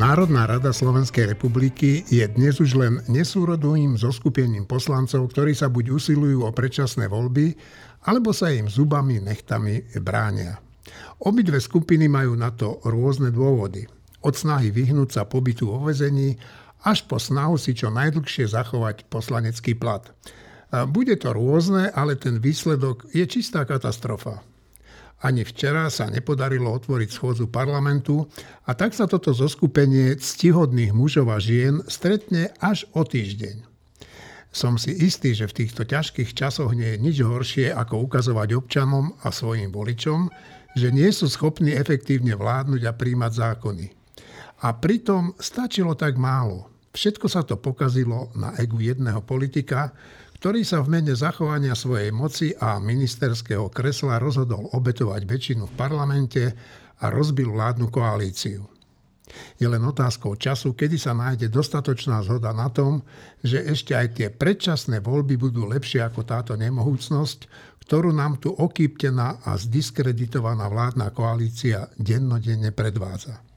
Národná rada Slovenskej republiky je dnes už len nesúrodovým zoskupením poslancov, ktorí sa buď usilujú o predčasné voľby, alebo sa im zubami, nechtami bránia. Obidve skupiny majú na to rôzne dôvody. Od snahy vyhnúť sa pobytu vo vezení až po snahu si čo najdlhšie zachovať poslanecký plat. Bude to rôzne, ale ten výsledok je čistá katastrofa. Ani včera sa nepodarilo otvoriť schôdzu parlamentu a tak sa toto zoskupenie ctihodných mužov a žien stretne až o týždeň. Som si istý, že v týchto ťažkých časoch nie je nič horšie, ako ukazovať občanom a svojim voličom, že nie sú schopní efektívne vládnuť a príjmať zákony. A pritom stačilo tak málo. Všetko sa to pokazilo na egu jedného politika, ktorý sa v mene zachovania svojej moci a ministerského kresla rozhodol obetovať väčšinu v parlamente a rozbil vládnu koalíciu. Je len otázkou času, kedy sa nájde dostatočná zhoda na tom, že ešte aj tie predčasné voľby budú lepšie ako táto nemohúcnosť, ktorú nám tu okýptená a zdiskreditovaná vládna koalícia dennodenne predvádza.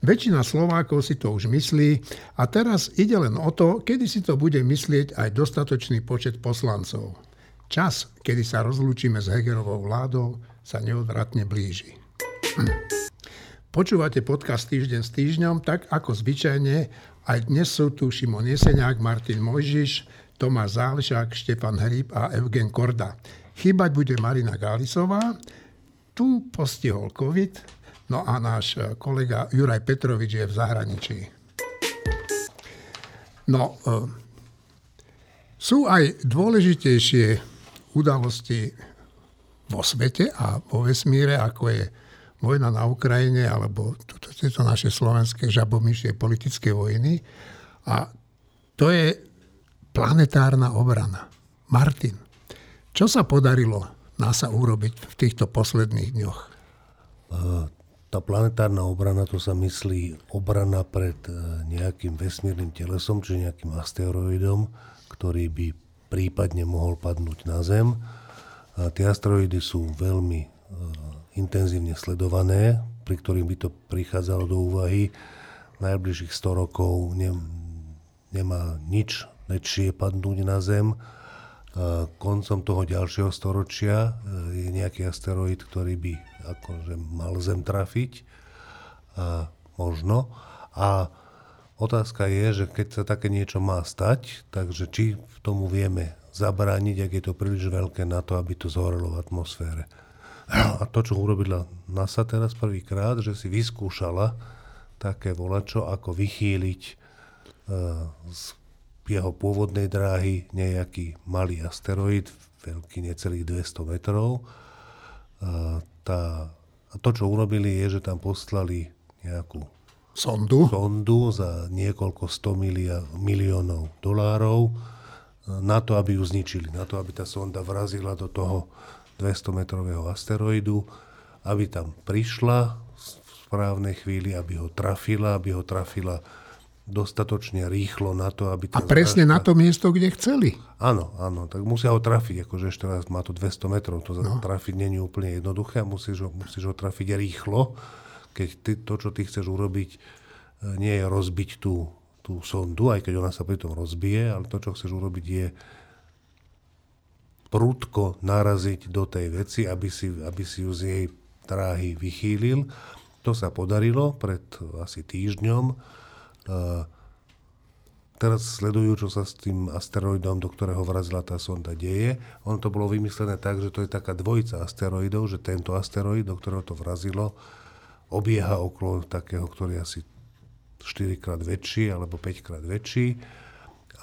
Väčšina Slovákov si to už myslí a teraz ide len o to, kedy si to bude myslieť aj dostatočný počet poslancov. Čas, kedy sa rozlúčime s Hegerovou vládou, sa neodvratne blíži. Počúvate podcast Týždeň s týždňom, tak ako zvyčajne. Aj dnes sú tu Šimon Jeseniak, Martin Mojžiš, Tomáš Zálešák, Štefan Hríb a Eugen Korda. Chýbať bude Marina Gálisová. Tu postihol COVID, No a náš e, kolega Juraj Petrovič je v zahraničí. No, e, sú aj dôležitejšie udalosti vo svete a vo vesmíre, ako je vojna na Ukrajine alebo tieto naše slovenské žabomyšie politické vojny. A to je planetárna obrana. Martin, čo sa podarilo NASA urobiť v týchto posledných dňoch? E, tá planetárna obrana, to sa myslí obrana pred e, nejakým vesmírnym telesom, či nejakým asteroidom, ktorý by prípadne mohol padnúť na Zem. A tie asteroidy sú veľmi uh, intenzívne sledované, pri ktorým by to prichádzalo do úvahy. Najbližších 100 rokov ne, nemá nič väčšie padnúť na Zem. A koncom toho ďalšieho storočia je nejaký asteroid, ktorý by akože mal zem trafiť, a možno. A otázka je, že keď sa také niečo má stať, takže či v tomu vieme zabrániť, ak je to príliš veľké na to, aby to zhorelo v atmosfére. A to, čo urobila NASA teraz prvýkrát, že si vyskúšala také volačo, ako vychýliť e, z jeho pôvodnej dráhy nejaký malý asteroid, veľký necelých 200 metrov. Tá, a to, čo urobili, je, že tam poslali nejakú sondu, sondu za niekoľko 100 milia, miliónov dolárov e, na to, aby ju zničili, na to, aby tá sonda vrazila do toho 200-metrového asteroidu, aby tam prišla v správnej chvíli, aby ho trafila, aby ho trafila dostatočne rýchlo na to, aby... A presne zražka... na to miesto, kde chceli. Áno, áno, tak musia ho trafiť, akože ešte raz má to 200 metrov, to no. trafiť není úplne jednoduché, musíš ho, musíš ho trafiť rýchlo, keď ty, to, čo ty chceš urobiť, e, nie je rozbiť tú, tú sondu, aj keď ona sa pritom rozbije, ale to, čo chceš urobiť, je prúdko naraziť do tej veci, aby si, aby si ju z jej dráhy vychýlil. To sa podarilo pred asi týždňom teraz sledujú, čo sa s tým asteroidom, do ktorého vrazila tá sonda, deje. On to bolo vymyslené tak, že to je taká dvojica asteroidov, že tento asteroid, do ktorého to vrazilo, obieha okolo takého, ktorý je asi 4 krát väčší alebo 5 krát väčší.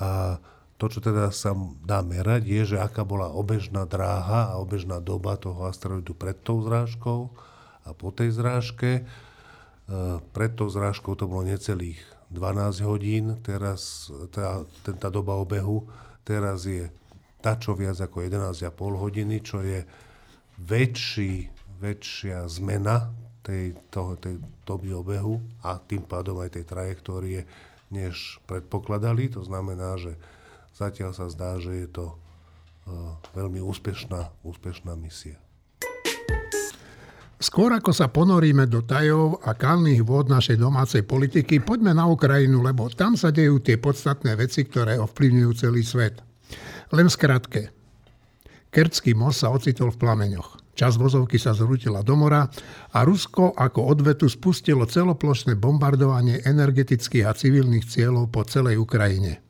A to, čo teda sa dá merať, je, že aká bola obežná dráha a obežná doba toho asteroidu pred tou zrážkou a po tej zrážke. E, pred tou zrážkou to bolo necelých 12 hodín, teraz tá, tá doba obehu teraz je tačo viac ako 11,5 hodiny, čo je väčší, väčšia zmena tej, toho, tej doby obehu a tým pádom aj tej trajektórie, než predpokladali. To znamená, že zatiaľ sa zdá, že je to uh, veľmi úspešná, úspešná misia. Skôr ako sa ponoríme do tajov a kalných vôd našej domácej politiky, poďme na Ukrajinu, lebo tam sa dejú tie podstatné veci, ktoré ovplyvňujú celý svet. Len skratke. Kertský most sa ocitol v plameňoch. Čas vozovky sa zrútila do mora a Rusko ako odvetu spustilo celoplošné bombardovanie energetických a civilných cieľov po celej Ukrajine.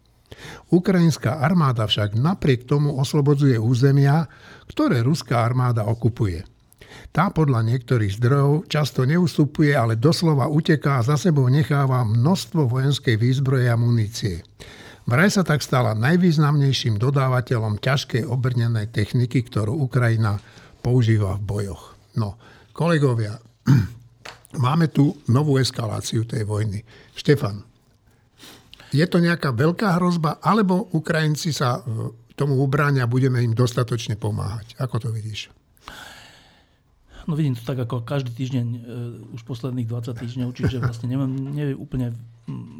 Ukrajinská armáda však napriek tomu oslobodzuje územia, ktoré ruská armáda okupuje. Tá podľa niektorých zdrojov často neustupuje, ale doslova uteká a za sebou necháva množstvo vojenskej výzbroje a munície. Vraj sa tak stala najvýznamnejším dodávateľom ťažkej obrnenej techniky, ktorú Ukrajina používa v bojoch. No, kolegovia, máme tu novú eskaláciu tej vojny. Štefan, je to nejaká veľká hrozba, alebo Ukrajinci sa tomu ubránia a budeme im dostatočne pomáhať? Ako to vidíš? No vidím to tak ako každý týždeň, uh, už posledných 20 týždňov, čiže vlastne neviem, neviem úplne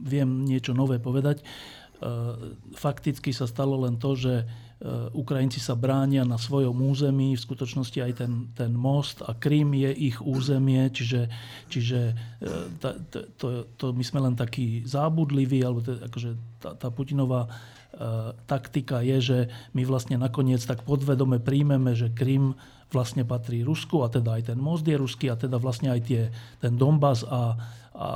viem niečo nové povedať. Uh, fakticky sa stalo len to, že uh, Ukrajinci sa bránia na svojom území, v skutočnosti aj ten, ten most a Krym je ich územie, čiže, čiže ta, to, to, to my sme len takí zábudliví, alebo to, akože tá, tá Putinová taktika je, že my vlastne nakoniec tak podvedome príjmeme, že Krym vlastne patrí Rusku a teda aj ten most je ruský a teda vlastne aj tie, ten Donbass a, a, a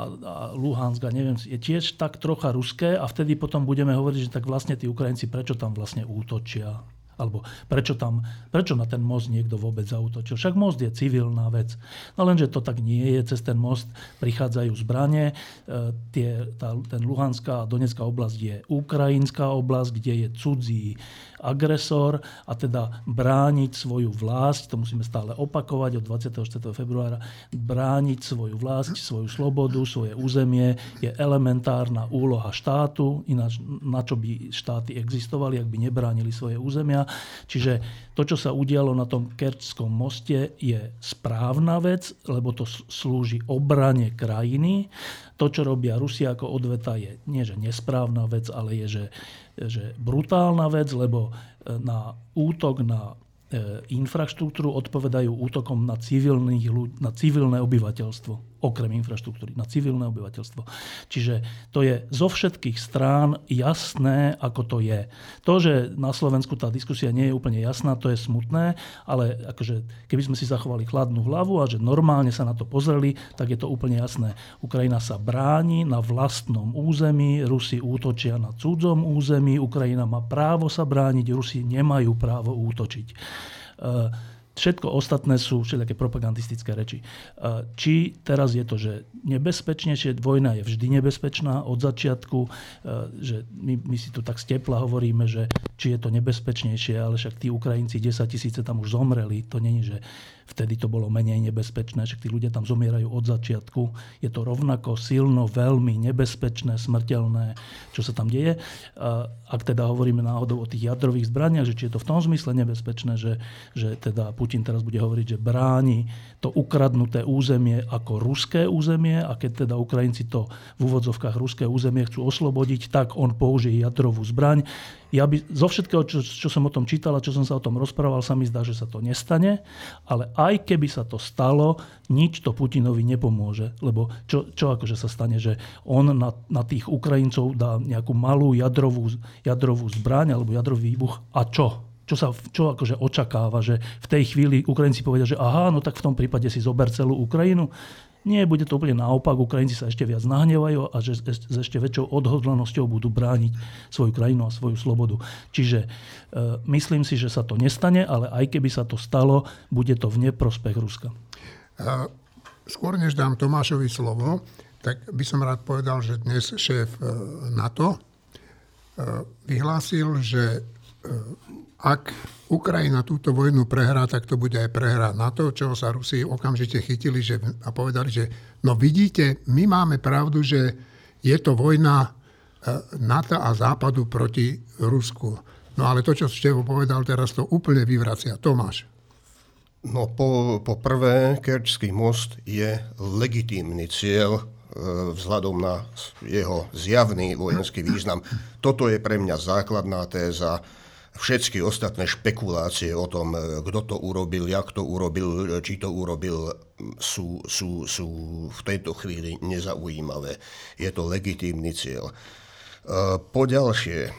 Luhansk a neviem, je tiež tak trocha ruské a vtedy potom budeme hovoriť, že tak vlastne tí Ukrajinci prečo tam vlastne útočia. Alebo prečo, tam, prečo na ten most niekto vôbec zautočil? Však most je civilná vec. No lenže to tak nie je. Cez ten most prichádzajú zbranie. E, tie, tá, ten Luhanská a Donetská oblasť je ukrajinská oblasť, kde je cudzí agresor a teda brániť svoju vlast, to musíme stále opakovať od 24. februára, brániť svoju vlast, svoju slobodu, svoje územie je elementárna úloha štátu, ináč na čo by štáty existovali, ak by nebránili svoje územia. Čiže to, čo sa udialo na tom Kerčskom moste, je správna vec, lebo to slúži obrane krajiny. To, čo robia Rusi ako odveta, je nie že nesprávna vec, ale je, že že brutálna vec, lebo e, na útok na e, infraštruktúru odpovedajú útokom na, na civilné obyvateľstvo okrem infraštruktúry, na civilné obyvateľstvo. Čiže to je zo všetkých strán jasné, ako to je. To, že na Slovensku tá diskusia nie je úplne jasná, to je smutné, ale akože, keby sme si zachovali chladnú hlavu a že normálne sa na to pozreli, tak je to úplne jasné. Ukrajina sa bráni na vlastnom území, Rusi útočia na cudzom území, Ukrajina má právo sa brániť, Rusi nemajú právo útočiť. Všetko ostatné sú všelijaké propagandistické reči. Či teraz je to, že nebezpečnejšie, vojna je vždy nebezpečná od začiatku, že my, my si tu tak z tepla hovoríme, že či je to nebezpečnejšie, ale však tí Ukrajinci 10 tisíce tam už zomreli. To není, že Vtedy to bolo menej nebezpečné, že tí ľudia tam zomierajú od začiatku. Je to rovnako silno, veľmi nebezpečné, smrteľné, čo sa tam deje. Ak teda hovoríme náhodou o tých jadrových zbraniach, že či je to v tom zmysle nebezpečné, že, že teda Putin teraz bude hovoriť, že bráni to ukradnuté územie ako ruské územie a keď teda Ukrajinci to v úvodzovkách ruské územie chcú oslobodiť, tak on použije jadrovú zbraň. Ja by, zo všetkého, čo, čo som o tom čítal a čo som sa o tom rozprával, sa mi zdá, že sa to nestane, ale aj keby sa to stalo, nič to Putinovi nepomôže. Lebo čo, čo akože sa stane, že on na, na tých Ukrajincov dá nejakú malú jadrovú, jadrovú zbraň alebo jadrový výbuch a čo? Čo sa čo akože očakáva, že v tej chvíli Ukrajinci povedia, že aha, no tak v tom prípade si zober celú Ukrajinu. Nie, bude to úplne naopak. Ukrajinci sa ešte viac nahnevajú a že s ešte väčšou odhodlanosťou budú brániť svoju krajinu a svoju slobodu. Čiže e, myslím si, že sa to nestane, ale aj keby sa to stalo, bude to v neprospech Ruska. Skôr než dám Tomášovi slovo, tak by som rád povedal, že dnes šéf e, NATO e, vyhlásil, že e, ak Ukrajina túto vojnu prehrá, tak to bude aj prehra na to, čo sa Rusi okamžite chytili že, a povedali, že no vidíte, my máme pravdu, že je to vojna e, NATO a Západu proti Rusku. No ale to, čo Števo povedal teraz, to úplne vyvracia. Tomáš. No po, po prvé, Kerčský most je legitímny cieľ e, vzhľadom na jeho zjavný vojenský význam. Toto je pre mňa základná téza všetky ostatné špekulácie o tom, kto to urobil, jak to urobil, či to urobil, sú, sú, sú v tejto chvíli nezaujímavé. Je to legitímny cieľ. Poďalšie,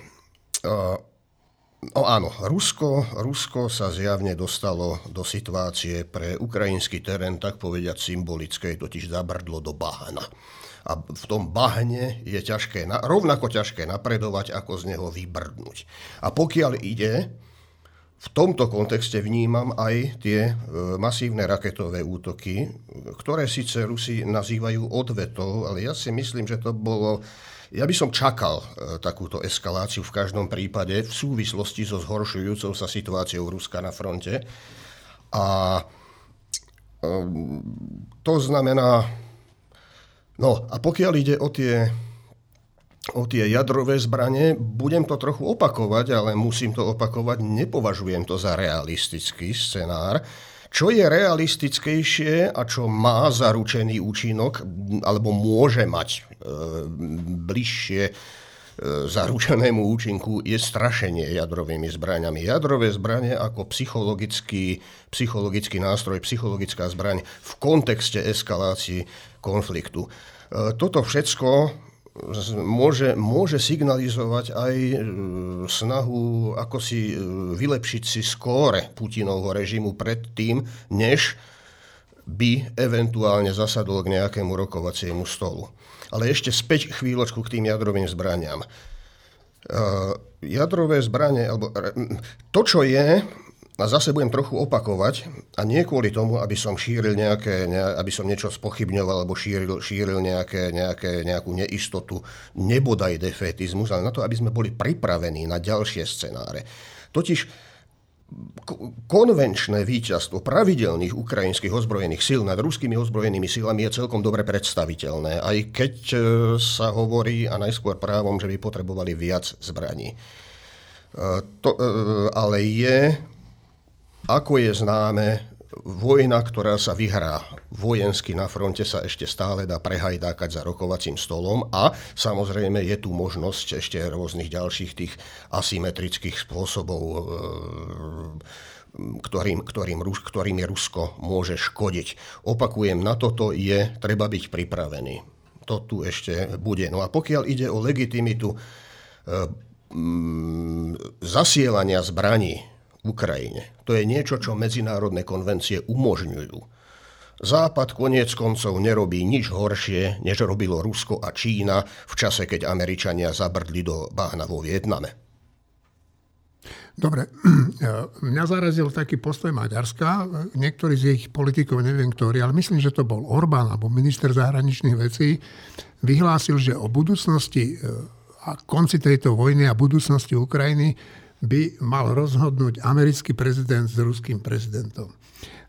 No áno, Rusko, Rusko sa zjavne dostalo do situácie pre ukrajinský terén, tak povediať symbolickej, totiž zabrdlo do bahna. A v tom bahne je ťažké, rovnako ťažké napredovať, ako z neho vybrdnúť. A pokiaľ ide, v tomto kontexte vnímam aj tie e, masívne raketové útoky, ktoré síce Rusi nazývajú odvetou, ale ja si myslím, že to bolo ja by som čakal e, takúto eskaláciu v každom prípade v súvislosti so zhoršujúcou sa situáciou Ruska na fronte. A e, to znamená, no a pokiaľ ide o tie, o tie jadrové zbranie, budem to trochu opakovať, ale musím to opakovať, nepovažujem to za realistický scenár, čo je realistickejšie a čo má zaručený účinok, alebo môže mať e, bližšie e, zaručenému účinku, je strašenie jadrovými zbraniami. Jadrové zbranie ako psychologický, psychologický nástroj, psychologická zbraň v kontexte eskalácii konfliktu. E, toto všetko môže, môže signalizovať aj e, snahu ako si e, vylepšiť si skóre Putinovho režimu predtým, než by eventuálne zasadol k nejakému rokovaciemu stolu. Ale ešte späť chvíľočku k tým jadrovým zbraniam. Jadrové zbranie, alebo to, čo je a zase budem trochu opakovať, a nie kvôli tomu, aby som šíril nejaké, ne, aby som niečo spochybňoval, alebo šíril, šíril nejaké, nejaké, nejakú neistotu, nebodaj defetizmus, ale na to, aby sme boli pripravení na ďalšie scenáre. Totiž konvenčné víťazstvo pravidelných ukrajinských ozbrojených síl nad ruskými ozbrojenými silami je celkom dobre predstaviteľné, aj keď e, sa hovorí, a najskôr právom, že by potrebovali viac zbraní. E, to, e, ale je ako je známe, vojna, ktorá sa vyhrá vojensky na fronte, sa ešte stále dá prehajdákať za rokovacím stolom a samozrejme je tu možnosť ešte rôznych ďalších tých asymetrických spôsobov, e, ktorým, ktorým, ktorým je Rusko môže škodiť. Opakujem, na toto je treba byť pripravený. To tu ešte bude. No a pokiaľ ide o legitimitu e, zasielania zbraní Ukrajine. To je niečo, čo medzinárodné konvencie umožňujú. Západ koniec koncov nerobí nič horšie, než robilo Rusko a Čína v čase, keď Američania zabrdli do bahna vo Vietname. Dobre, mňa zarazil taký postoj Maďarska. Niektorí z ich politikov, neviem ktorý, ale myslím, že to bol Orbán alebo minister zahraničných vecí, vyhlásil, že o budúcnosti e, a konci tejto vojny a budúcnosti Ukrajiny by mal rozhodnúť americký prezident s ruským prezidentom.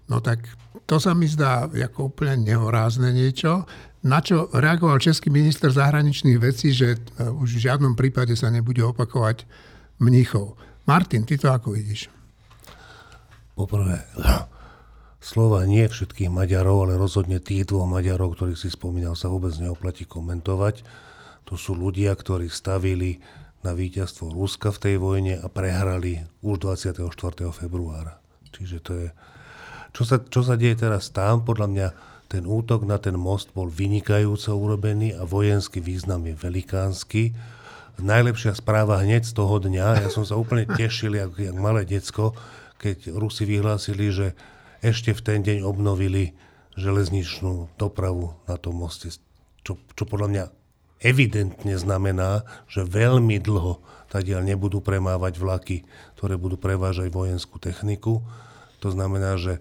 No tak to sa mi zdá ako úplne nehorázne niečo, na čo reagoval český minister zahraničných vecí, že e, už v žiadnom prípade sa nebude opakovať mnichov. Martin, ty to ako vidíš? Poprvé, slova nie všetkých Maďarov, ale rozhodne tých dvoch Maďarov, ktorých si spomínal, sa vôbec neoplatí komentovať. To sú ľudia, ktorí stavili na víťazstvo Ruska v tej vojne a prehrali už 24. februára. Čiže to je... Čo sa, čo sa deje teraz tam, podľa mňa ten útok na ten most bol vynikajúco urobený a vojenský význam je velikánsky. Najlepšia správa hneď z toho dňa, ja som sa úplne tešil, jak, jak malé decko, keď Rusi vyhlásili, že ešte v ten deň obnovili železničnú dopravu na tom moste, čo, čo podľa mňa evidentne znamená, že veľmi dlho tadiaľ nebudú premávať vlaky, ktoré budú prevážať vojenskú techniku. To znamená, že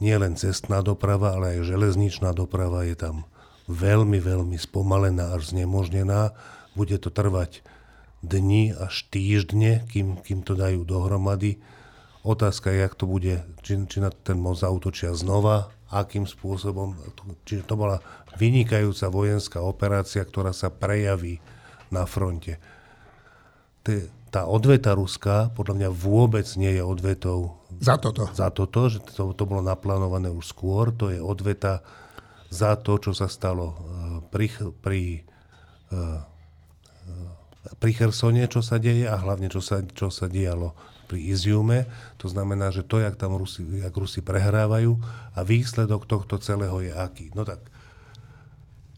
nie len cestná doprava, ale aj železničná doprava je tam veľmi, veľmi spomalená až znemožnená. Bude to trvať dni až týždne, kým, kým to dajú dohromady. Otázka je, jak to bude, či, či na ten most zautočia znova, akým spôsobom. Čiže to bola vynikajúca vojenská operácia, ktorá sa prejaví na fronte. Tá odveta ruská podľa mňa vôbec nie je odvetou za toto. Za toto, že to, to bolo naplánované už skôr. To je odveta za to, čo sa stalo eh, pri, pri eh, pri Chersone, čo sa deje a hlavne, čo sa, čo sa dialo pri Iziume. To znamená, že to, jak tam Rusi, jak Rusi prehrávajú a výsledok tohto celého je aký. No tak,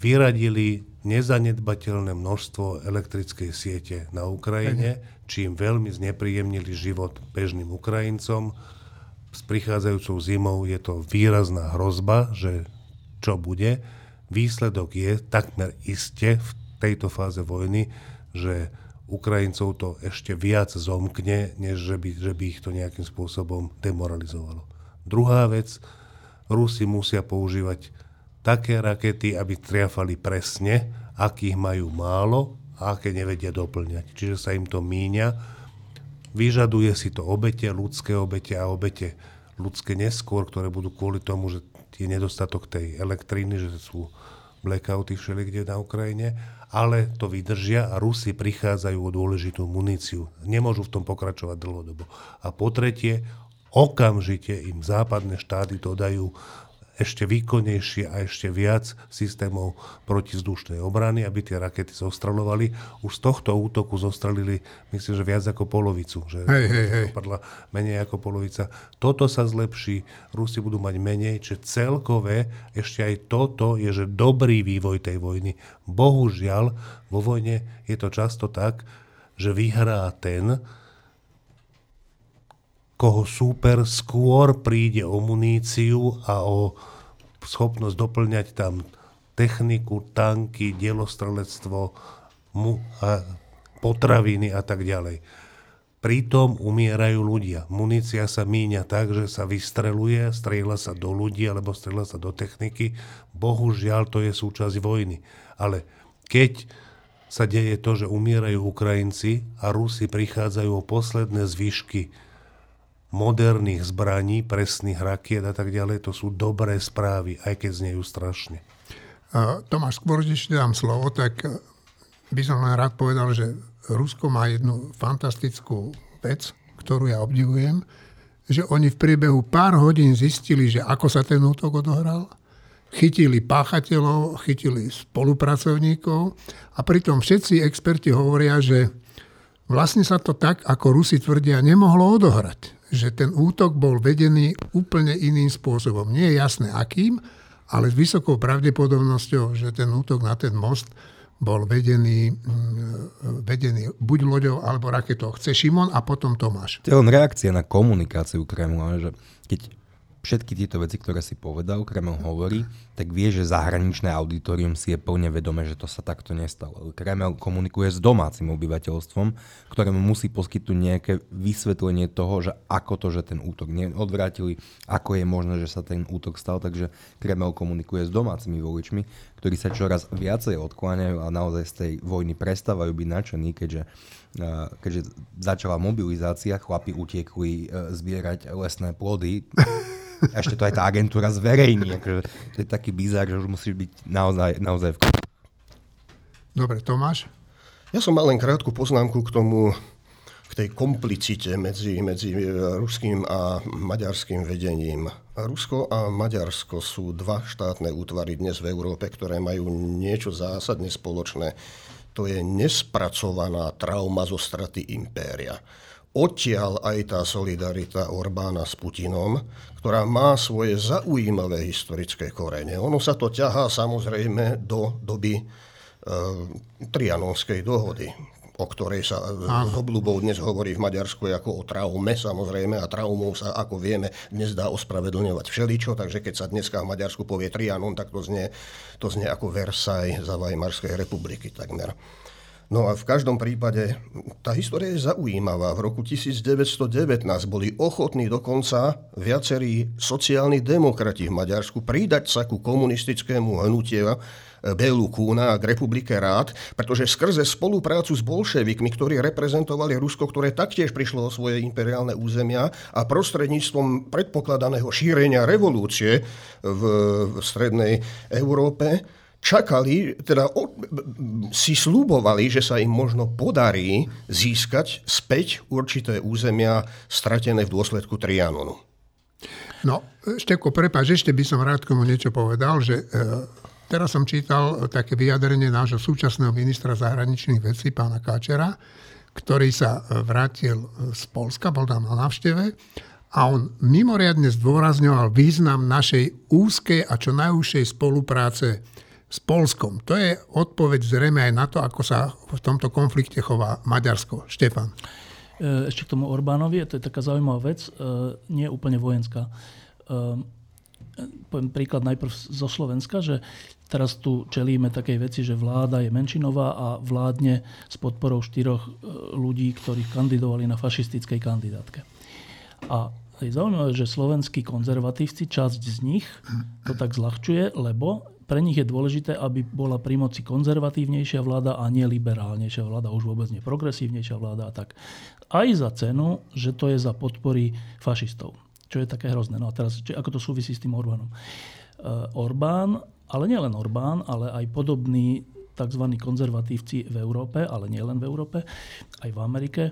vyradili nezanedbateľné množstvo elektrickej siete na Ukrajine, čím veľmi znepríjemnili život bežným Ukrajincom. S prichádzajúcou zimou je to výrazná hrozba, že čo bude. Výsledok je takmer iste v tejto fáze vojny, že Ukrajincov to ešte viac zomkne, než že by, že by ich to nejakým spôsobom demoralizovalo. Druhá vec, Rusi musia používať také rakety, aby triafali presne, akých majú málo a aké nevedia doplňať. Čiže sa im to míňa. Vyžaduje si to obete, ľudské obete a obete ľudské neskôr, ktoré budú kvôli tomu, že je nedostatok tej elektriny, že sú blackouty všelikde na Ukrajine ale to vydržia a Rusi prichádzajú o dôležitú muníciu. Nemôžu v tom pokračovať dlhodobo. A po tretie, okamžite im západné štáty dodajú ešte výkonnejšie a ešte viac systémov protizdušnej obrany, aby tie rakety zostrelovali. Už z tohto útoku zostrelili, myslím, že viac ako polovicu. Že hej, hej, hej. Dopadla menej ako polovica. Toto sa zlepší, Rusi budú mať menej, čiže celkové ešte aj toto je, že dobrý vývoj tej vojny. Bohužiaľ, vo vojne je to často tak, že vyhrá ten, koho súper skôr príde o muníciu a o schopnosť doplňať tam techniku, tanky, dielostrelectvo, mu, a potraviny a tak ďalej. Pritom umierajú ľudia. Munícia sa míňa tak, že sa vystreluje, strieľa sa do ľudí alebo strieľa sa do techniky. Bohužiaľ, to je súčasť vojny. Ale keď sa deje to, že umierajú Ukrajinci a Rusi prichádzajú o posledné zvyšky moderných zbraní, presných rakiet a tak ďalej, to sú dobré správy, aj keď znejú strašne. Tomáš, skôr ešte dám slovo, tak by som len rád povedal, že Rusko má jednu fantastickú vec, ktorú ja obdivujem, že oni v priebehu pár hodín zistili, že ako sa ten útok odohral, chytili páchateľov, chytili spolupracovníkov a pritom všetci experti hovoria, že vlastne sa to tak, ako Rusi tvrdia, nemohlo odohrať že ten útok bol vedený úplne iným spôsobom. Nie je jasné akým, ale s vysokou pravdepodobnosťou, že ten útok na ten most bol vedený, mm, vedený buď loďou alebo raketou. Chce Šimon a potom Tomáš. To je len reakcia na komunikáciu Kremla, že keď všetky tieto veci, ktoré si povedal, Kreml hovorí, tak vie, že zahraničné auditorium si je plne vedomé, že to sa takto nestalo. Kreml komunikuje s domácim obyvateľstvom, ktorému musí poskytnúť nejaké vysvetlenie toho, že ako to, že ten útok neodvrátili, ako je možné, že sa ten útok stal, takže Kreml komunikuje s domácimi voličmi, ktorí sa čoraz viacej odkláňajú a naozaj z tej vojny prestávajú byť nadšení, keďže keďže začala mobilizácia, chlapi utiekli e, zbierať lesné plody a ešte to aj tá agentúra zverejní. Akože to je taký bizar, že už musíš byť naozaj, naozaj v... Dobre, Tomáš? Ja som mal len krátku poznámku k tomu, k tej komplicite medzi, medzi ruským a maďarským vedením. Rusko a Maďarsko sú dva štátne útvary dnes v Európe, ktoré majú niečo zásadne spoločné. To je nespracovaná trauma zo straty impéria odtiaľ aj tá solidarita Orbána s Putinom, ktorá má svoje zaujímavé historické korene. Ono sa to ťahá samozrejme do doby e, Trianonskej dohody, o ktorej sa s obľubou dnes hovorí v Maďarsku ako o traume, samozrejme, a traumou sa, ako vieme, dnes dá ospravedlňovať všeličo, takže keď sa dneska v Maďarsku povie Trianon, tak to znie, to znie ako Versailles za Weimarskej republiky takmer. No a v každom prípade tá história je zaujímavá. V roku 1919 boli ochotní dokonca viacerí sociálni demokrati v Maďarsku pridať sa ku komunistickému hnutiu Bélu Kúna a k republike rád, pretože skrze spoluprácu s bolševikmi, ktorí reprezentovali Rusko, ktoré taktiež prišlo o svoje imperiálne územia a prostredníctvom predpokladaného šírenia revolúcie v, v strednej Európe, čakali, teda si slúbovali, že sa im možno podarí získať späť určité územia stratené v dôsledku Trianonu. No, Števko, prepáč, ešte by som rád komu niečo povedal, že e, teraz som čítal také vyjadrenie nášho súčasného ministra zahraničných vecí, pána Káčera, ktorý sa vrátil z Polska, bol tam na návšteve a on mimoriadne zdôrazňoval význam našej úzkej a čo najúžšej spolupráce s Polskom. To je odpoveď zrejme aj na to, ako sa v tomto konflikte chová Maďarsko. Štefan. E, ešte k tomu Orbánovi, to je taká zaujímavá vec, e, nie úplne vojenská. E, poviem príklad najprv zo Slovenska, že teraz tu čelíme takej veci, že vláda je menšinová a vládne s podporou štyroch ľudí, ktorí kandidovali na fašistickej kandidátke. A je zaujímavé, že slovenskí konzervatívci, časť z nich to tak zľahčuje, lebo pre nich je dôležité, aby bola pri moci konzervatívnejšia vláda a nie liberálnejšia vláda, už vôbec nie progresívnejšia vláda a tak. Aj za cenu, že to je za podpory fašistov. Čo je také hrozné. No a teraz, či, ako to súvisí s tým Orbánom? Uh, Orbán, ale nielen Orbán, ale aj podobní tzv. konzervatívci v Európe, ale nielen v Európe, aj v Amerike,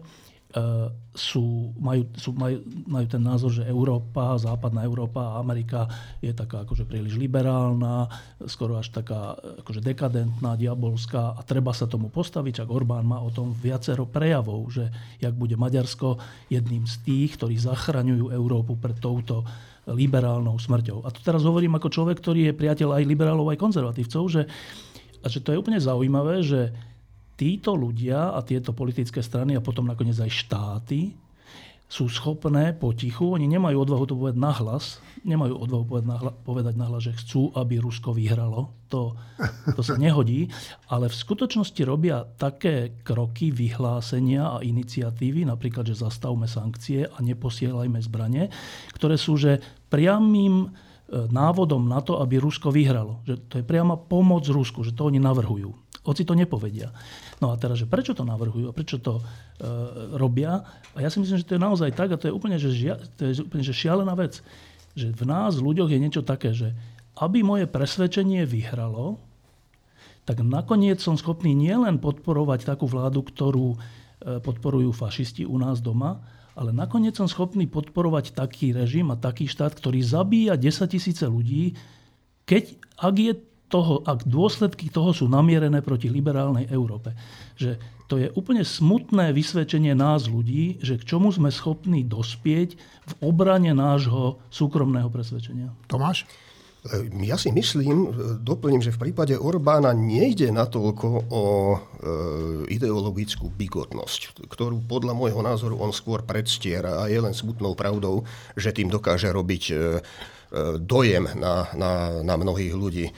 sú, majú, sú, majú, majú ten názor, že Európa, západná Európa a Amerika je taká akože príliš liberálna, skoro až taká akože dekadentná, diabolská a treba sa tomu postaviť. Čak Orbán má o tom viacero prejavov, že jak bude Maďarsko jedným z tých, ktorí zachraňujú Európu pred touto liberálnou smrťou. A to teraz hovorím ako človek, ktorý je priateľ aj liberálov, aj konzervatívcov, že, a že to je úplne zaujímavé, že títo ľudia a tieto politické strany a potom nakoniec aj štáty sú schopné potichu, oni nemajú odvahu to povedať nahlas, nemajú odvahu povedať nahlas, povedať nahlas, že chcú, aby Rusko vyhralo. To, to sa nehodí. Ale v skutočnosti robia také kroky, vyhlásenia a iniciatívy, napríklad, že zastavme sankcie a neposielajme zbranie, ktoré sú že priamým e, návodom na to, aby Rusko vyhralo. Že to je priama pomoc Rusku, že to oni navrhujú. Hoci to nepovedia. No a teraz, že prečo to navrhujú a prečo to e, robia? A ja si myslím, že to je naozaj tak a to je úplne, že, žia, to je úplne že šialená vec. Že v nás, ľuďoch, je niečo také, že aby moje presvedčenie vyhralo, tak nakoniec som schopný nielen podporovať takú vládu, ktorú e, podporujú fašisti u nás doma, ale nakoniec som schopný podporovať taký režim a taký štát, ktorý zabíja 10 tisíce ľudí, keď, ak je toho, ak dôsledky toho sú namierené proti liberálnej Európe. Že to je úplne smutné vysvedčenie nás ľudí, že k čomu sme schopní dospieť v obrane nášho súkromného presvedčenia. Tomáš? Ja si myslím, doplním, že v prípade Orbána nejde natoľko o e, ideologickú bigotnosť, ktorú podľa môjho názoru on skôr predstiera a je len smutnou pravdou, že tým dokáže robiť e, e dojem na, na, na mnohých ľudí.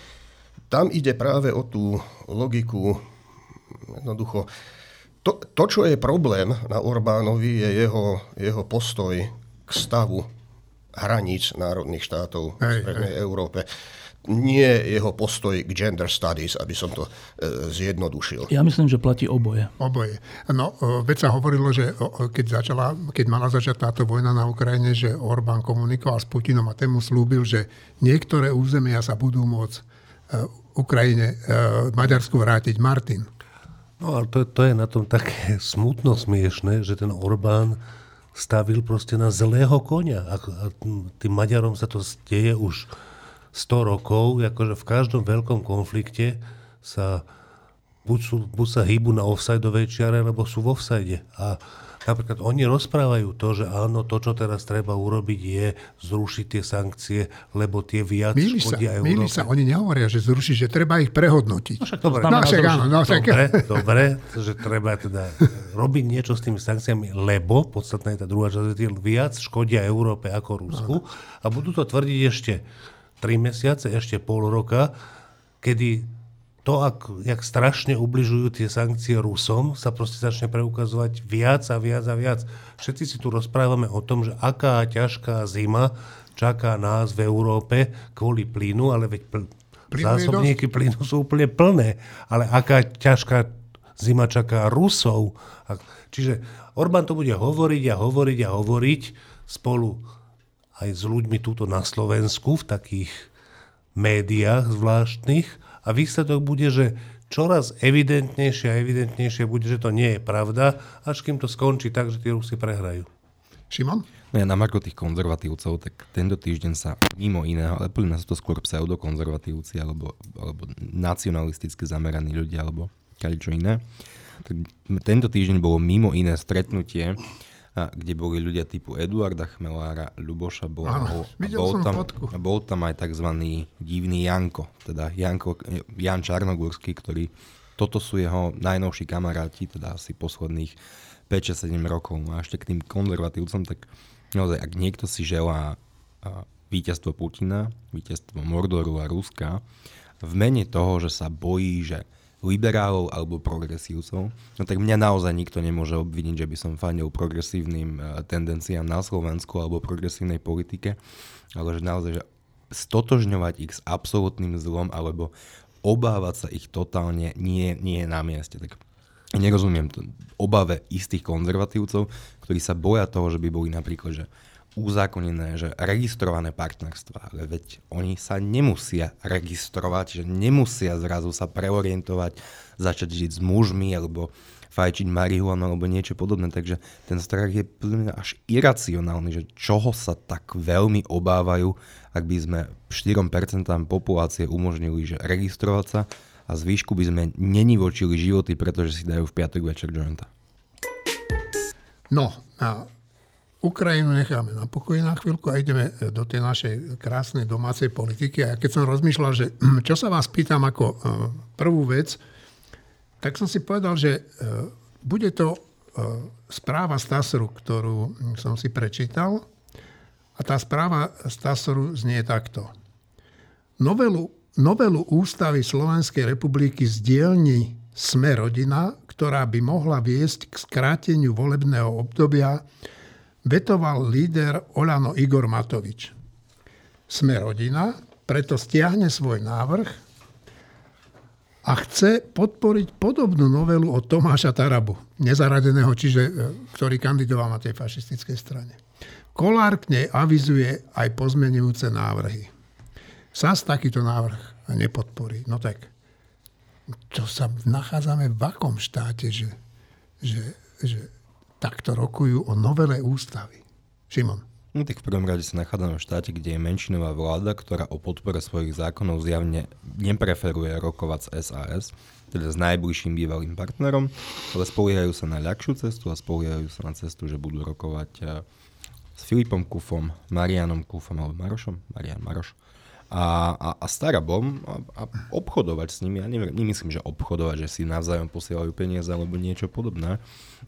Tam ide práve o tú logiku, jednoducho, to, to, čo je problém na Orbánovi, je jeho, jeho postoj k stavu hraníc národných štátov v Strednej Európe nie jeho postoj k gender studies, aby som to e, zjednodušil. Ja myslím, že platí oboje. Oboje. No, veď sa hovorilo, že keď, začala, keď mala začať táto vojna na Ukrajine, že Orbán komunikoval s Putinom a tému slúbil, že niektoré územia sa budú môcť e, Ukrajine, e, Maďarsku vrátiť. Martin. No ale to, to je na tom také smutno smiešné, že ten Orbán stavil proste na zlého konia. A, a tým Maďarom sa to deje už 100 rokov, akože v každom veľkom konflikte sa buď, sú, buď sa hýbu na offsideovej čiare, alebo sú v offside. A Napríklad oni rozprávajú to, že áno, to, čo teraz treba urobiť, je zrušiť tie sankcie, lebo tie viac míli škodia sa, Európe. Míli sa, oni nehovoria, že zrušiť, že treba ich prehodnotiť. No však, dobre, no, však áno, no, však... dobre, dobre, že treba teda robiť niečo s tými sankciami, lebo, podstatná je tá druhá časť, že viac škodia Európe ako Rusku a budú to tvrdiť ešte 3 mesiace, ešte pol roka, kedy to, ak, jak strašne ubližujú tie sankcie Rusom, sa proste začne preukazovať viac a viac a viac. Všetci si tu rozprávame o tom, že aká ťažká zima čaká nás v Európe kvôli plynu, ale veď pl- zásobníky plynu sú úplne plné. Ale aká ťažká zima čaká Rusov. Čiže Orbán to bude hovoriť a hovoriť a hovoriť spolu aj s ľuďmi túto na Slovensku v takých médiách zvláštnych a výsledok bude, že čoraz evidentnejšie a evidentnejšie bude, že to nie je pravda, až kým to skončí tak, že tí Rusi prehrajú. Šimon? No ja na marko tých konzervatívcov, tak tento týždeň sa mimo iného, ale mňa sú to skôr pseudokonzervatívci alebo, alebo nacionalisticky zameraní ľudia alebo čo iné. Tak tento týždeň bolo mimo iné stretnutie, a, kde boli ľudia typu Eduarda Chmelára, Ľuboša a bol, tam, a bol tam aj tzv. divný Janko, teda Janko, Jan Čarnogórsky, ktorý toto sú jeho najnovší kamaráti, teda asi posledných 5-7 rokov. No a ešte k tým konzervatívcom, tak naozaj, ak niekto si želá víťazstvo Putina, víťazstvo Mordoru a Ruska, v mene toho, že sa bojí, že liberálov alebo progresívcov, no tak mňa naozaj nikto nemôže obviniť, že by som fandil progresívnym e, tendenciám na Slovensku alebo progresívnej politike, ale že naozaj, že stotožňovať ich s absolútnym zlom alebo obávať sa ich totálne nie, nie je na mieste. Tak nerozumiem to obave istých konzervatívcov, ktorí sa boja toho, že by boli napríklad, že uzákonené, že registrované partnerstva, ale veď oni sa nemusia registrovať, že nemusia zrazu sa preorientovať, začať žiť s mužmi alebo fajčiť marihuanu alebo niečo podobné. Takže ten strach je až iracionálny, že čoho sa tak veľmi obávajú, ak by sme 4% populácie umožnili, že registrovať sa a zvýšku by sme nenivočili životy, pretože si dajú v piatok večer jointa. No, a Ukrajinu necháme na pokoji na chvíľku a ideme e, do tej našej krásnej domácej politiky. A keď som rozmýšľal, že čo sa vás pýtam ako e, prvú vec, tak som si povedal, že e, bude to správa Stasoru, ktorú som si prečítal. A tá správa Stasoru znie takto. Novelu, novelu ústavy Slovenskej republiky z dielni Sme rodina, ktorá by mohla viesť k skráteniu volebného obdobia vetoval líder Olano Igor Matovič. Sme rodina, preto stiahne svoj návrh a chce podporiť podobnú novelu od Tomáša Tarabu, nezaradeného, čiže, e, ktorý kandidoval na tej fašistickej strane. Kolár k nej avizuje aj pozmenujúce návrhy. SAS takýto návrh nepodporí. No tak, čo sa nachádzame v akom štáte, že, že, že takto rokujú o novele ústavy. Šimon. No tak v prvom rade sa nachádzame v štáte, kde je menšinová vláda, ktorá o podpore svojich zákonov zjavne nepreferuje rokovať s SAS, teda s najbližším bývalým partnerom, ale spoliehajú sa na ľahšiu cestu a spoliehajú sa na cestu, že budú rokovať eh, s Filipom Kufom, Marianom Kufom alebo Marošom, Marian Maroš, a, a, a starabom a, a obchodovať s nimi. Ja nemyslím, že obchodovať, že si navzájom posielajú peniaze alebo niečo podobné,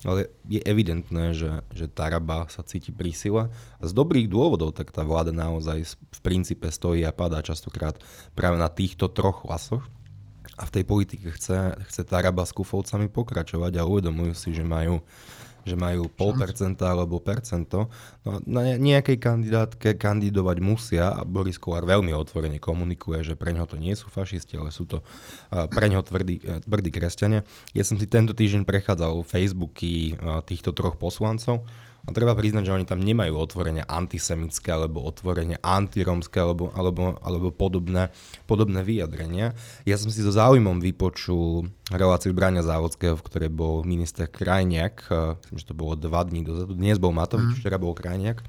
ale je evidentné, že, že Taraba sa cíti prísila a z dobrých dôvodov tak tá vláda naozaj v princípe stojí a padá častokrát práve na týchto troch hlasoch. A v tej politike chce, chce Taraba s Kufovcami pokračovať a uvedomujú si, že majú že majú pol percenta alebo percento. No, na nejakej kandidátke kandidovať musia a Boris Kolár veľmi otvorene komunikuje, že pre ňoho to nie sú fašisti, ale sú to pre ňoho tvrdí, e, tvrdí kresťania. Ja som si tento týždeň prechádzal Facebooky týchto troch poslancov a treba priznať, že oni tam nemajú otvorenie antisemické alebo otvorenie antiromské alebo, alebo, alebo podobné, podobné vyjadrenia. Ja som si so záujmom vypočul reláciu Bráňa Závodského, v ktorej bol minister Krajniak, eh, myslím, že to bolo dva dní dozadu, dnes bol Matovič, mm. včera bol Krajniak.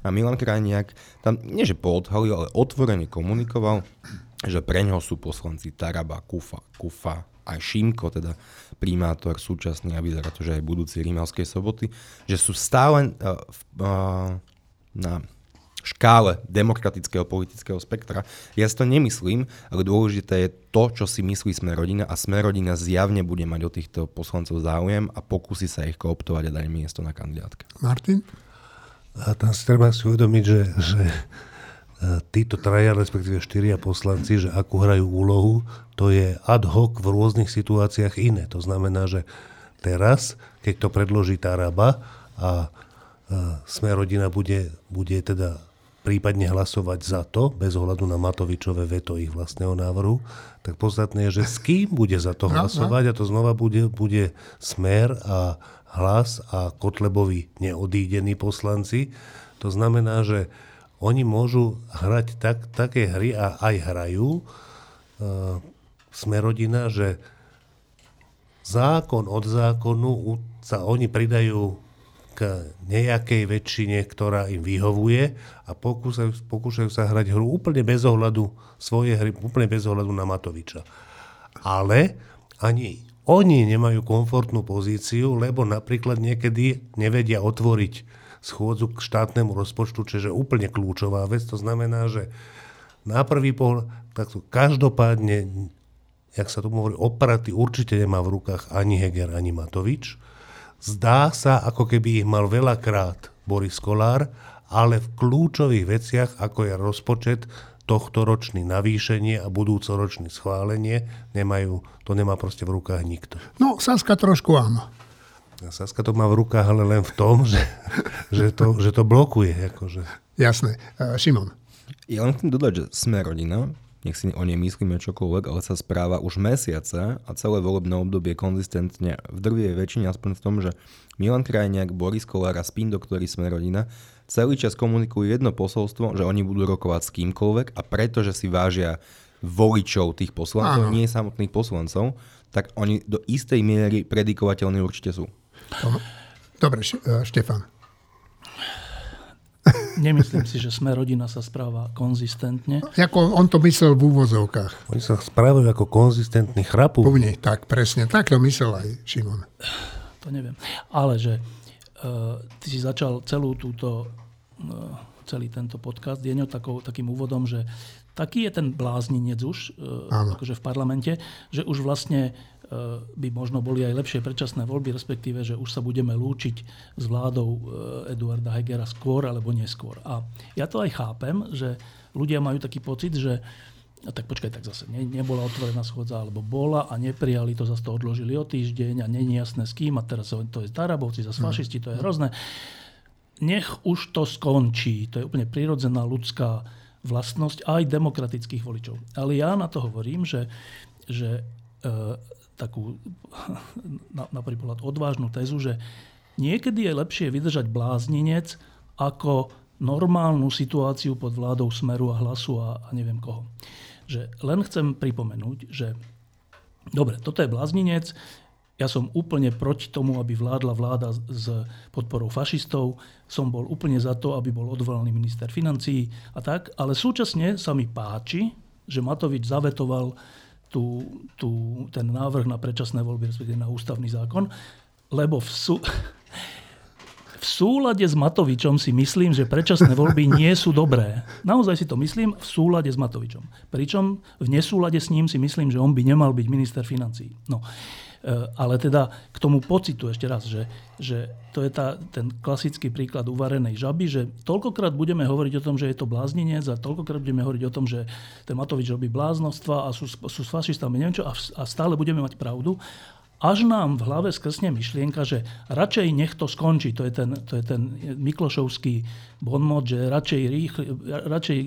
A Milan Krajniak tam, nie že poodhalil, ale otvorene komunikoval, že pre ňoho sú poslanci Taraba, Kufa, Kufa, aj Šimko, teda primátor súčasný a vyzerá to, že aj budúci Rímavskej soboty, že sú stále uh, uh, na škále demokratického politického spektra. Ja si to nemyslím, ale dôležité je to, čo si myslí Sme rodina a Sme rodina zjavne bude mať o týchto poslancov záujem a pokusí sa ich kooptovať a dať miesto na kandidátke. Martin? A tam si treba si uvedomiť, že, že títo traja, respektíve štyria poslanci, že akú hrajú úlohu, to je ad hoc v rôznych situáciách iné. To znamená, že teraz, keď to predloží Taraba a e, sme rodina bude, bude teda prípadne hlasovať za to, bez ohľadu na Matovičové veto ich vlastného návrhu, tak podstatné je, že s kým bude za to no, no. hlasovať a to znova bude, bude Smer a hlas a Kotlebovi neodídení poslanci. To znamená, že oni môžu hrať tak, také hry a aj hrajú. Uh, sme rodina, že zákon od zákonu sa oni pridajú k nejakej väčšine, ktorá im vyhovuje a pokúšajú, pokúšajú sa hrať hru úplne bez ohľadu svoje hry, úplne bez ohľadu na Matoviča. Ale ani oni nemajú komfortnú pozíciu, lebo napríklad niekedy nevedia otvoriť schôdzu k štátnemu rozpočtu, čo je úplne kľúčová vec. To znamená, že na prvý pohľad, takto každopádne, jak sa tu hovorí, operaty určite nemá v rukách ani Heger, ani Matovič Zdá sa, ako keby ich mal veľakrát Boris Kolár, ale v kľúčových veciach, ako je rozpočet, tohto ročný navýšenie a budúcoročný schválenie, nemajú, to nemá proste v rukách nikto. No, Saska trošku áno. Saska to má v rukách, ale len v tom, že, že, to, že to blokuje. Akože. Jasné. Uh, Šimon. Ja len chcem dodať, že sme rodina, nech si o nej myslíme čokoľvek, ale sa správa už mesiace a celé volebné obdobie konzistentne v drvej väčšine, aspoň v tom, že Milan Krajniak, Boris Kolár a Spin Doktori sme rodina, celý čas komunikujú jedno posolstvo, že oni budú rokovať s kýmkoľvek a pretože si vážia voličov tých poslancov, Áno. nie samotných poslancov, tak oni do istej miery predikovateľní určite sú. Dobre, Štefan. Nemyslím si, že sme rodina sa správa konzistentne. Ako on to myslel v úvozovkách. Oni sa správajú ako konzistentný chrapu. Púvne, tak presne. Tak to myslel aj Šimon. To neviem. Ale že uh, ty si začal celú túto, uh, celý tento podcast Dieňo takou, takým úvodom, že taký je ten blázninec už uh, akože v parlamente, že už vlastne by možno boli aj lepšie predčasné voľby, respektíve, že už sa budeme lúčiť s vládou eh, Eduarda Hegera skôr alebo neskôr. A ja to aj chápem, že ľudia majú taký pocit, že a tak počkaj, tak zase ne, nebola otvorená schodza, alebo bola a neprijali to, zase to odložili o týždeň a není jasné s kým a teraz to je Tarabovci, zase mm. fašisti, to je hrozné. Nech už to skončí, to je úplne prirodzená ľudská vlastnosť aj demokratických voličov. Ale ja na to hovorím, že, že e, takú na, na prvý pohľad odvážnu tézu, že niekedy je lepšie vydržať blázninec ako normálnu situáciu pod vládou Smeru a Hlasu a, a neviem koho. Že len chcem pripomenúť, že dobre, toto je blázninec, ja som úplne proti tomu, aby vládla vláda s podporou fašistov. Som bol úplne za to, aby bol odvolaný minister financií a tak. Ale súčasne sa mi páči, že Matovič zavetoval tú, tú, ten návrh na predčasné voľby, respektíve na ústavný zákon, lebo v, sú, v súlade s Matovičom si myslím, že predčasné voľby nie sú dobré. Naozaj si to myslím v súlade s Matovičom. Pričom v nesúlade s ním si myslím, že on by nemal byť minister financií. No. Eh, ale teda k tomu pocitu ešte raz, že, že to je tá, ten klasický príklad uvarenej žaby, že toľkokrát budeme hovoriť o tom, že je to blázninec a toľkokrát budeme hovoriť o tom, že ten Matovič robí bláznostva a sú, sú s fašistami, neviem čo, a, a stále budeme mať pravdu. Až nám v hlave skrsne myšlienka, že radšej nech to skončí. To je ten, to je ten Miklošovský bonmot, že radšej, rýchle, radšej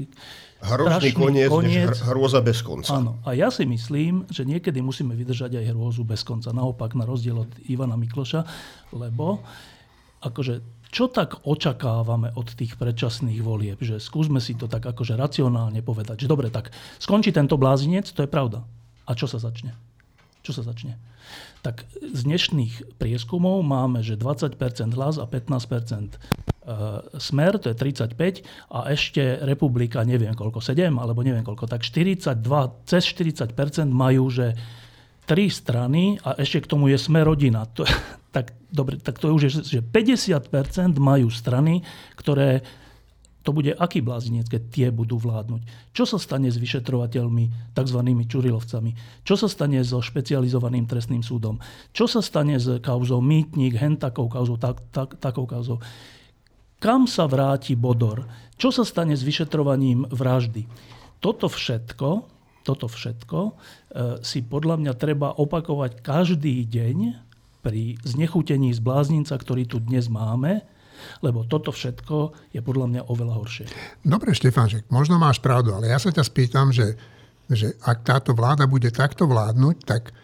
Hrozný koniec, koniec, než hrôza bez konca. Áno. A ja si myslím, že niekedy musíme vydržať aj hrôzu bez konca. Naopak, na rozdiel od Ivana Mikloša, lebo akože čo tak očakávame od tých predčasných volieb? Že skúsme si to tak akože racionálne povedať. Že dobre, tak skončí tento blázinec, to je pravda. A čo sa začne? Čo sa začne? Tak z dnešných prieskumov máme, že 20% hlas a 15% E, smer, to je 35, a ešte republika, neviem koľko, 7 alebo neviem koľko, tak 42, cez 40% majú, že tri strany a ešte k tomu je smer rodina. To, tak, dobre, tak to už, že 50% majú strany, ktoré to bude aký blázinec, keď tie budú vládnuť. Čo sa stane s vyšetrovateľmi, tzv. čurilovcami? Čo sa stane so špecializovaným trestným súdom? Čo sa stane s kauzou mýtnik, hen takou kauzou, tak, tak, takou kauzou? Kam sa vráti Bodor? Čo sa stane s vyšetrovaním vraždy? Toto všetko, toto všetko e, si podľa mňa treba opakovať každý deň pri znechutení z bláznica, ktorý tu dnes máme, lebo toto všetko je podľa mňa oveľa horšie. Dobre, Štefanček, možno máš pravdu, ale ja sa ťa spýtam, že, že ak táto vláda bude takto vládnuť, tak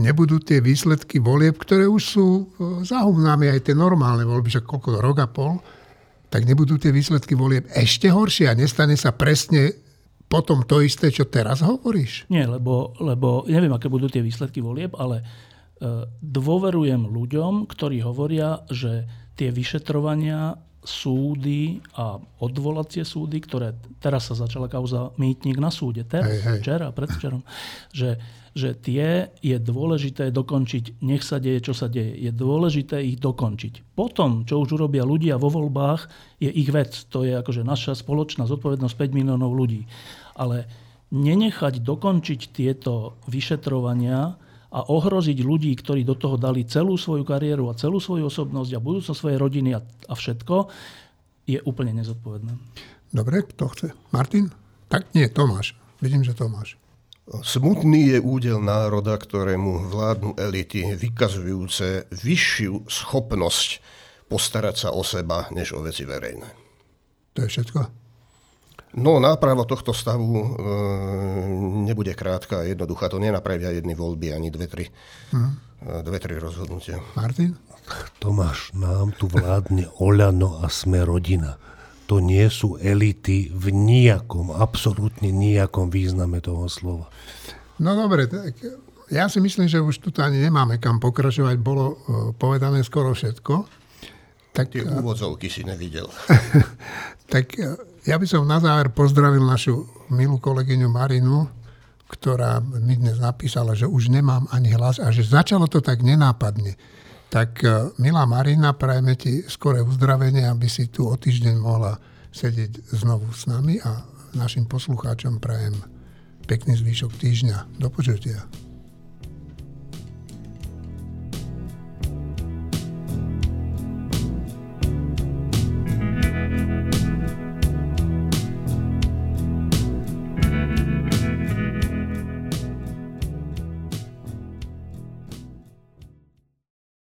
nebudú tie výsledky volieb, ktoré už sú e, zahumnáme aj tie normálne voľby, že koľko rok a pol, tak nebudú tie výsledky volieb ešte horšie a nestane sa presne potom to isté, čo teraz hovoríš? Nie, lebo, lebo neviem, aké budú tie výsledky volieb, ale e, dôverujem ľuďom, ktorí hovoria, že tie vyšetrovania, súdy a odvolacie súdy, ktoré teraz sa začala kauza mýtnik na súde, teraz, hej, hej. včera, predvčerom, že, že tie je dôležité dokončiť, nech sa deje, čo sa deje. Je dôležité ich dokončiť. Potom, čo už urobia ľudia vo voľbách, je ich vec. To je akože naša spoločná zodpovednosť 5 miliónov ľudí. Ale nenechať dokončiť tieto vyšetrovania, a ohroziť ľudí, ktorí do toho dali celú svoju kariéru a celú svoju osobnosť a budúcnosť svojej rodiny a, a všetko, je úplne nezodpovedné. Dobre, kto chce? Martin? Tak nie, Tomáš. Vidím, že Tomáš. Smutný je údel národa, ktorému vládnu elity vykazujúce vyššiu schopnosť postarať sa o seba, než o veci verejné. To je všetko? No, náprava tohto stavu e, nebude krátka a jednoduchá. To nenapravia jedny voľby, ani dve, tri, hmm. dve, tri rozhodnutia. Martin? Tomáš, nám tu vládne Oľano a sme rodina. To nie sú elity v nijakom, absolútne nijakom význame toho slova. No dobre, tak ja si myslím, že už tu ani nemáme kam pokračovať. Bolo e, povedané skoro všetko. Tak, Tie úvodzovky si nevidel. tak e, ja by som na záver pozdravil našu milú kolegyňu Marinu, ktorá mi dnes napísala, že už nemám ani hlas a že začalo to tak nenápadne. Tak e, milá Marina, prajeme ti skore uzdravenie, aby si tu o týždeň mohla sedieť znovu s nami a našim poslucháčom prajem pekný zvyšok týždňa. Do počutia.